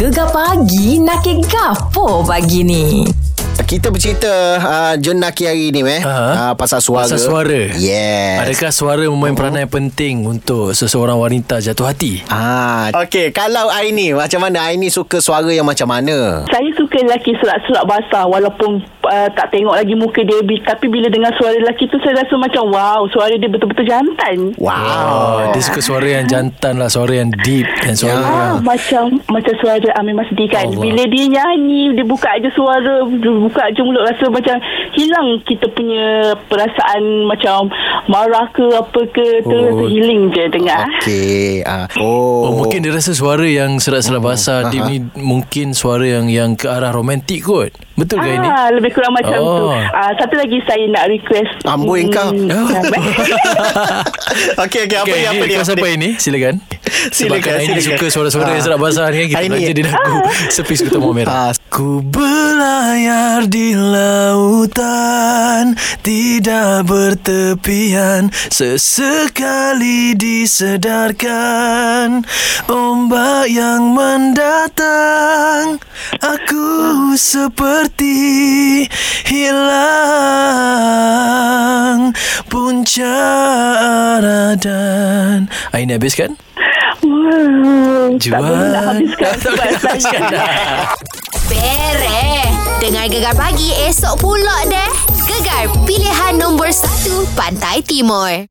Gegar pagi nak ke gapo pagi ni? Kita bercerita uh, Jenaki hari ni meh uh, Pasal suara Pasal suara. Yes Adakah suara memain peranan yang penting untuk seseorang wanita jatuh hati? Ah, Okey, kalau Aini Macam mana Aini suka suara yang macam mana? Saya suka lelaki serak-serak basah walaupun uh, tak tengok lagi muka dia tapi bila dengar suara lelaki tu saya rasa macam wow suara dia betul-betul jantan. Oh, Wow dia suka suara yang jantan lah, suara yang deep dan suara Ya. yang... Ah, macam macam suara Amir Masdi kan. Allah. Bila dia nyanyi, dia buka aja suara, dia buka aja mulut rasa macam hilang kita punya perasaan macam marah ke apa ke tu Oh. rasa healing je dengar. Okey uh, Oh, Oh, mungkin dia rasa suara yang serak-serak basah deep ni mungkin suara yang yang ke arah romantik kot. Betul ke ini? Ah, lebih kurang macam Oh. tu. Ah, satu lagi saya nak request. Amboi kau. Okey, okey apa Okay, ni apa ni? siapa ini? Silakan. Sebabkan Aini silakan. suka suara-suara Ah. yang serak basah ni kan kita Aini. belajar di lagu Sepi Mawar Merah. Ah. Ku berlayar di lautan Tidak bertepian Sesekali disedarkan Ombak yang mendatang Aku seperti hilang Puncak arah dan Aini habis kan? Wow, tak Jual. boleh nak habiskan Tak boleh habiskan dah. Beres. Dengar Gegar Pagi esok pula deh. Gegar pilihan nombor 1 Pantai Timur.